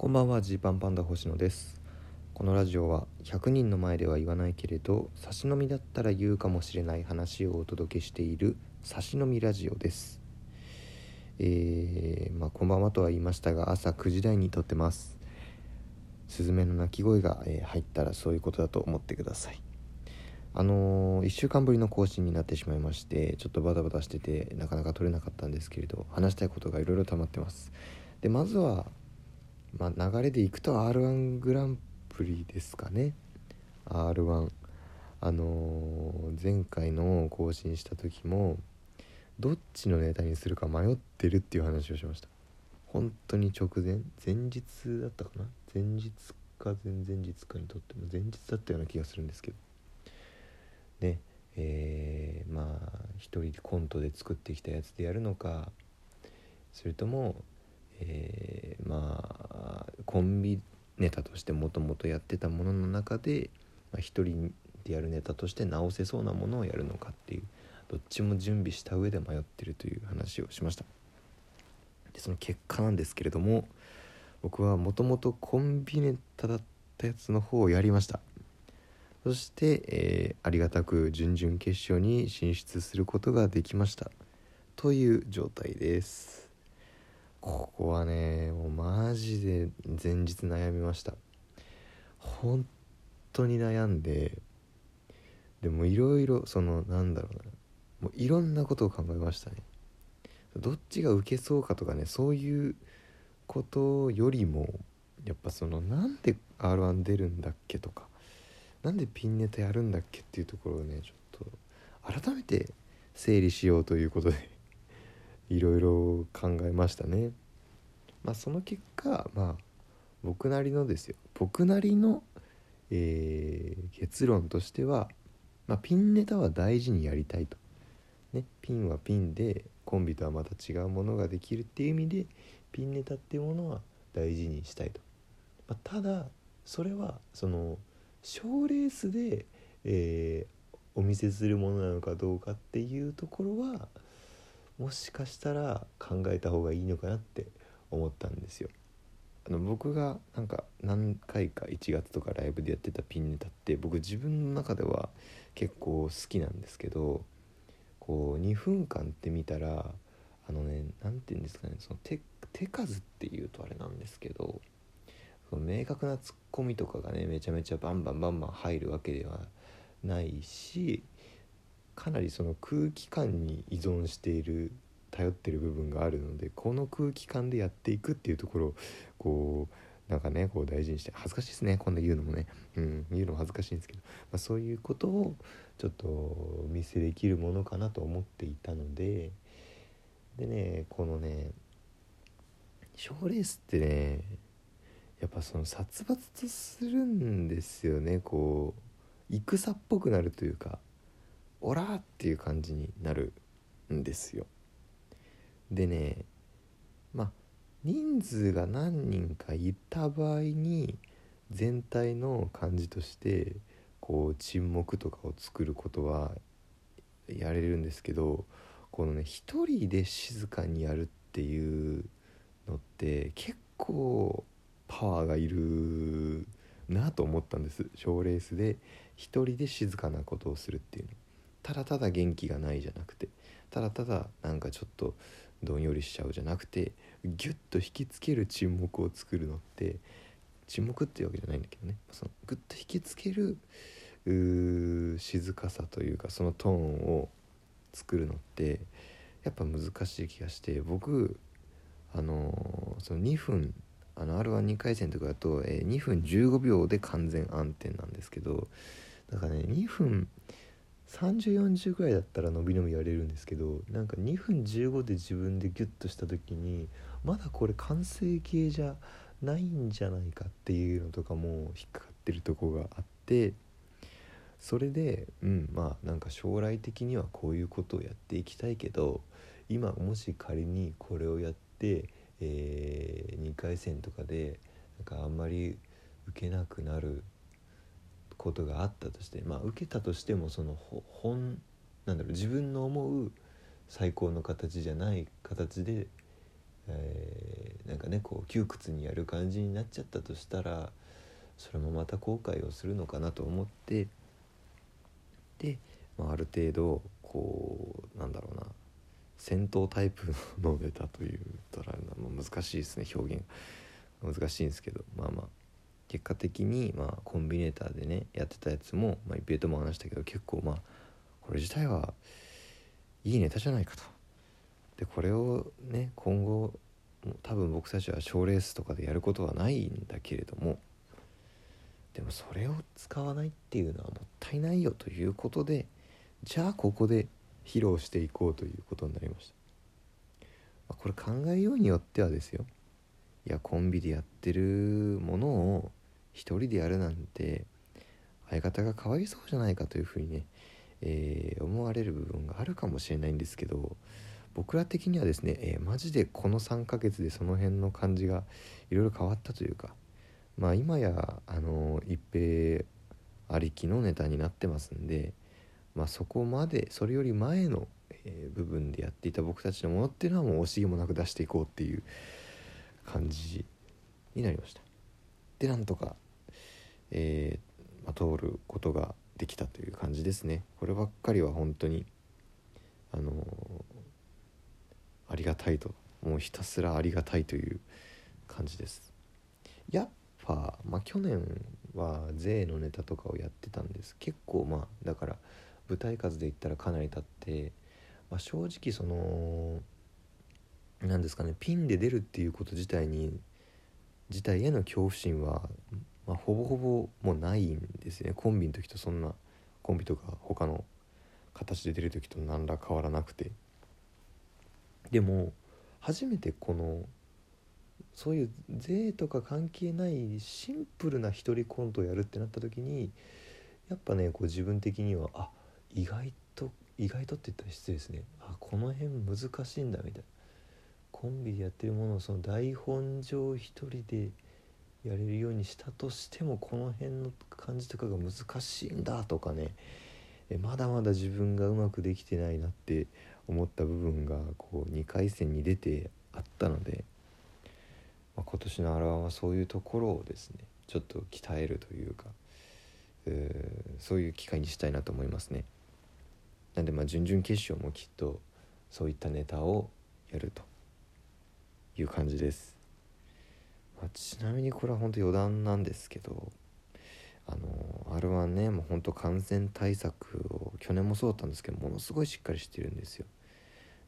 こんばんはジーパンパンダ星野です。このラジオは100人の前では言わないけれど差し飲みだったら言うかもしれない話をお届けしている差し飲みラジオです。えー、まあこんばんはとは言いましたが朝9時台に撮ってます。スズメの鳴き声が、え、入ったらそういうことだと思ってください。あのー、1週間ぶりの更新になってしまいましてちょっとバタバタしててなかなか撮れなかったんですけれど話したいことがいろいろ溜まってます。でまずは、まあ、流れでいくと r 1グランプリですかね。r 1あのー、前回の更新した時もどっちのネタにするか迷ってるっていう話をしました。本当に直前？前日だったかな？前日か前々日かにとっても前日だったような気がするんですけど。ねえー、まあ一人でコントで作ってきたやつでやるのかそれとも、えー、まあコンビネタとしてもともとやってたものの中で、まあ、一人でやるネタとして直せそうなものをやるのかっていうどっちも準備した上で迷ってるという話をしました。でその結果なんですけれども僕はもともとコンビネタだったやつの方をやりました。そして、えー、ありがたく準々決勝に進出することができました。という状態です。ここはねもうマジで前日悩みました。本当に悩んででもいろいろそのなんだろうな。もういろんなことを考えましたね。どっちが受けそうかとかねそういうことよりもやっぱそのなんで r 1出るんだっけとかなんでピンネタやるんだっけっていうところをねちょっと改めて整理しようということでいろいろ考えましたね。まあその結果まあ僕なりのですよ僕なりの、えー、結論としては、まあ、ピンネタは大事にやりたいと。ね、ピンはピンでコンビとはまた違うものができるっていう意味でピンネタっていうものは大事にしたいと。まあ、ただそれはその賞レースで、えー、お見せするものなのかどうかっていうところはもしかしたら考えた方がいいのかなって思ったんですよ。あの僕がなんか何回か1月とかライブでやってたピンネタって僕自分の中では結構好きなんですけどこう2分間って見たらあのね何て言うんですかねその手手数っていうとあれなんですけどその明確なツッコミとかがねめちゃめちゃバンバンバンバン入るわけではないしかなりその空気感に依存している頼ってる部分があるのでこの空気感でやっていくっていうところをこうなんかねこう大事にして恥ずかしいですね今度言うのもね、うん、言うのも恥ずかしいんですけど、まあ、そういうことをちょっとお見せできるものかなと思っていたのででねこのね賞レースってねやっぱその殺伐とするんですよね。こう戦っぽくなるというかオラっていう感じになるんですよ。でねまあ人数が何人かいた場合に全体の感じとしてこう沈黙とかを作ることはやれるんですけどこのね一人で静かにやるっていうのって結構パワーがいるなと思ったんです。賞レースで一人で静かなことをするっていうの。ただただ元気がないじゃなくてただただなんかちょっとどんよりしちゃうじゃなくてギュッと引きつける沈黙を作るのって沈黙っていうわけじゃないんだけどね。そのグッと引きつける静かさというかそのトーンを作るのってやっぱ難しい気がして僕あのその2分あの r 1 2回戦とかだと、えー、2分15秒で完全暗転なんですけどだからね2分3040ぐらいだったら伸び伸びやれるんですけどなんか2分15で自分でギュッとした時にまだこれ完成形じゃないんじゃないかっていうのとかも引っかかってるとこがあってそれでうんまあなんか将来的にはこういうことをやっていきたいけど今もし仮にこれをやってえー、2回戦とかでなんかあんまり受けなくなることがあったとしてまあ受けたとしてもその本なんだろう自分の思う最高の形じゃない形で、えー、なんかねこう窮屈にやる感じになっちゃったとしたらそれもまた後悔をするのかなと思ってで、まあ、ある程度こうなんだろうな戦闘タイプのネタというとら難しいですね表現難しいんですけどまあまあ。結果的にまあコンビネーターでねやってたやつも、まあ、一平とも話したけど結構まあこれ自体はいいネタじゃないかと。でこれをね今後多分僕たちは賞レースとかでやることはないんだけれどもでもそれを使わないっていうのはもったいないよということでじゃあここで披露していこうということになりました、これ考えようによってはですよいやコンビでやってるものを一人でやるなんて相方がかわいそうじゃないかというふうにね、えー、思われる部分があるかもしれないんですけど僕ら的にはですね、えー、マジでこの3ヶ月でその辺の感じがいろいろ変わったというかまあ今やあの一平ありきのネタになってますんで、まあ、そこまでそれより前の、えー、部分でやっていた僕たちのものっていうのはもう惜しげもなく出していこうっていう感じになりました。でなんとか、えーまあ、通ることができたという感じですね。こればっかりは本当にあのー、ありがたいともうひたすらありがたいという感じです。やっぱ、まあ、去年は税のネタとかをやってたんです結構まあだから舞台数で言ったらかなり経って、まあ、正直その何ですかねピンで出るっていうこと自体に自体への恐怖心は、まあ、ほぼほぼもうないんですね。コンビの時とそんなコンビとか他の形で出る時と何ら変わらなくて。でも初めてこのそういう税とか関係ないシンプルな一人コントをやるってなった時にやっぱねこう自分的にはあ意外と意外とって言ったら失礼ですね。あこの辺難しいんだみたいな。コンビでやってるものをその台本上一人でやれるようにしたとしてもこの辺の感じとかが難しいんだとかねえまだまだ自分がうまくできてないなって思った部分がこう2回戦に出てあったので、まあ、今年のアルバムはそういうところをですねちょっと鍛えるというかえそういう機会にしたいなと思いますね。なんでまあ準々決勝もきっとそういったネタをやるという感じです、まあ、ちなみにこれは本当余談なんですけどあの R1 ねもうほんと感染対策を去年もそうだったんですけどものすごいしっかりしてるんですよ。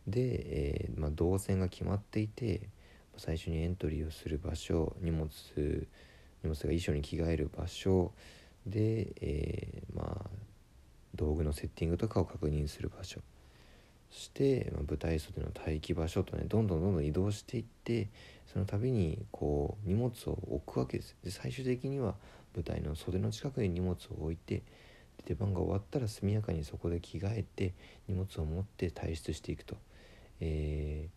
で、えー、まあ、動線が決まっていて最初にエントリーをする場所荷物荷物が衣装に着替える場所で、えー、まあ道具のセッティングとかを確認する場所。して、まあ、舞台袖の待機場所とねどんどんどんどん移動していってその度にこう荷物を置くわけですで最終的には舞台の袖の近くに荷物を置いて出番が終わったら速やかにそこで着替えて荷物を持って退出していくと、え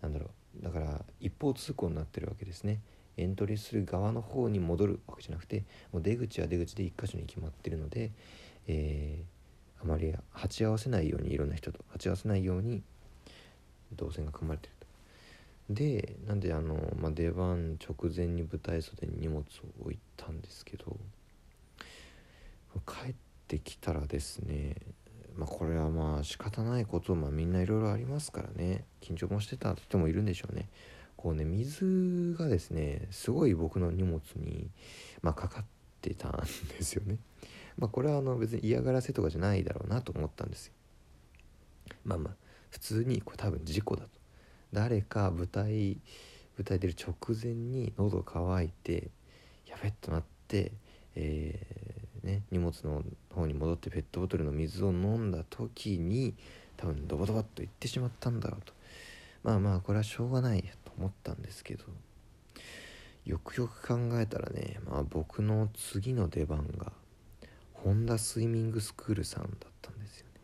ー、なんだろう。だから一方通行になってるわけですね。エントリーする側の方に戻るわけじゃなくてもう出口は出口で1箇所に決まってるので、えー、あまり鉢合わせないようにいろんな人と鉢合わせないように動線が組まれてると。でなんであの、まあ、出番直前に舞台袖に荷物を置いたんですけど帰ってきたらですねまあこれはまあ仕方ないことまあみんないろいろありますからね。緊張もしてた人もいるんでしょうね。こうね水がですねすごい僕の荷物に、まあ、かかってたんですよね。まあこれはあの別に嫌がらせとかじゃないだろうなと思ったんですよ。まあまあ普通にこれ多分事故だと。誰か舞台舞台出る直前に喉乾いてやべっとなって、えー、ね、荷物の方に戻ってペットボトルの水を飲んだ時に多分ドバドバッといってしまったんだろうと。まあまあこれはしょうがないと思ったんですけどよくよく考えたらね、まあ、僕の次の出番が本田スイミングスクールさんだったんですよね。っ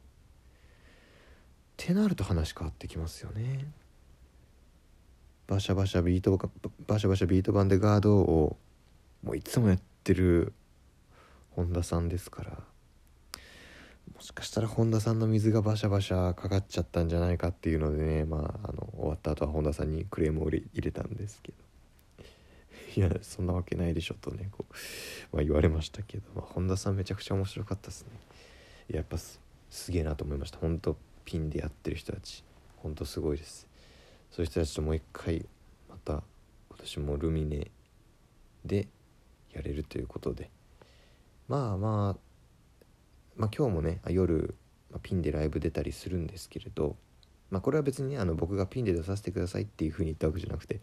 てなると話変わってきますよね。バシャバシャビートバシャバシャビート版でガードをもういつもやってる本田さんですからもしかしたら本田さんの水がバシャバシャかかっちゃったんじゃないかっていうのでねまああの終わった後は本田さんにクレームを入れたんですけどいやそんなわけないでしょとねこう、まあ、言われましたけど、まあ、本田さんめちゃくちゃ面白かったですね。やっぱすげえなと思いました。本当ピンでやってる人たち。本当すごいです。そういう人たちともう一回また今年もルミネでやれるということで。まあまあまあ今日もね夜、まあ、ピンでライブ出たりするんですけれどまあこれは別に、ね、あの僕がピンで出させてくださいっていうふうに言ったわけじゃなくて、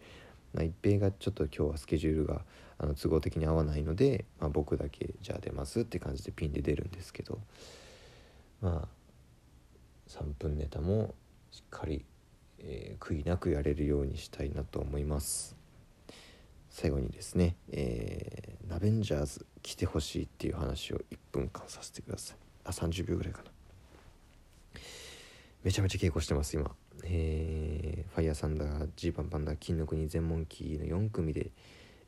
まあ、一平がちょっと今日はスケジュールがあの都合的に合わないので、まあ、僕だけじゃあ出ますって感じでピンで出るんですけどまあ3分ネタもしっかり、えー、悔いなくやれるようにしたいなと思います。最後にですね、えー、ナベンジャーズ来てほしいっていう話を1分間させてください。あ30秒ぐらいかな。めちゃめちゃ稽古してます今。えー、イヤーサンダージーパンパンダ金の国全問記の4組で、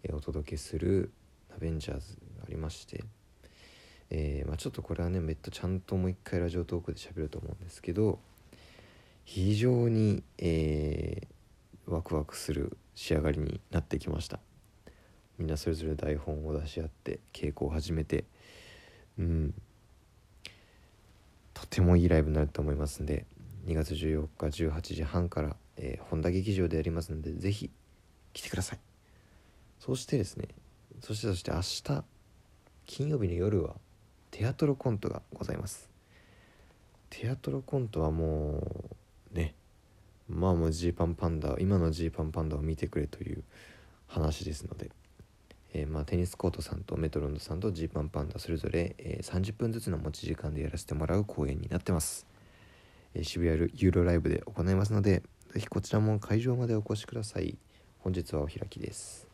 え、お届けするアベンジャーズがありましてえー、まあ、ちょっとこれはねめっとちゃんともう一回ラジオトークで喋ると思うんですけど非常に、えー、ワクワクする仕上がりになってきました。みんなそれぞれ台本を出し合って稽古を始めてうん。とてもいいライブになると思いますんで2月14日18時半から、えー、本田劇場でやりますので是非来てください。そしてですねそしてそして明日金曜日の夜はテアトロコントがございます。テアトロコントはもうねまあもうジーパンパンダ今のジーパンパンダを見てくれという話ですので、えー、まあテニスコートさんとメトロンドさんとジーパンパンダそれぞれ、えー、30分ずつの持ち時間でやらせてもらう公演になってます、え、渋谷ユーロライブで行いますのでぜひこちらも会場までお越しください。本日はお開きです。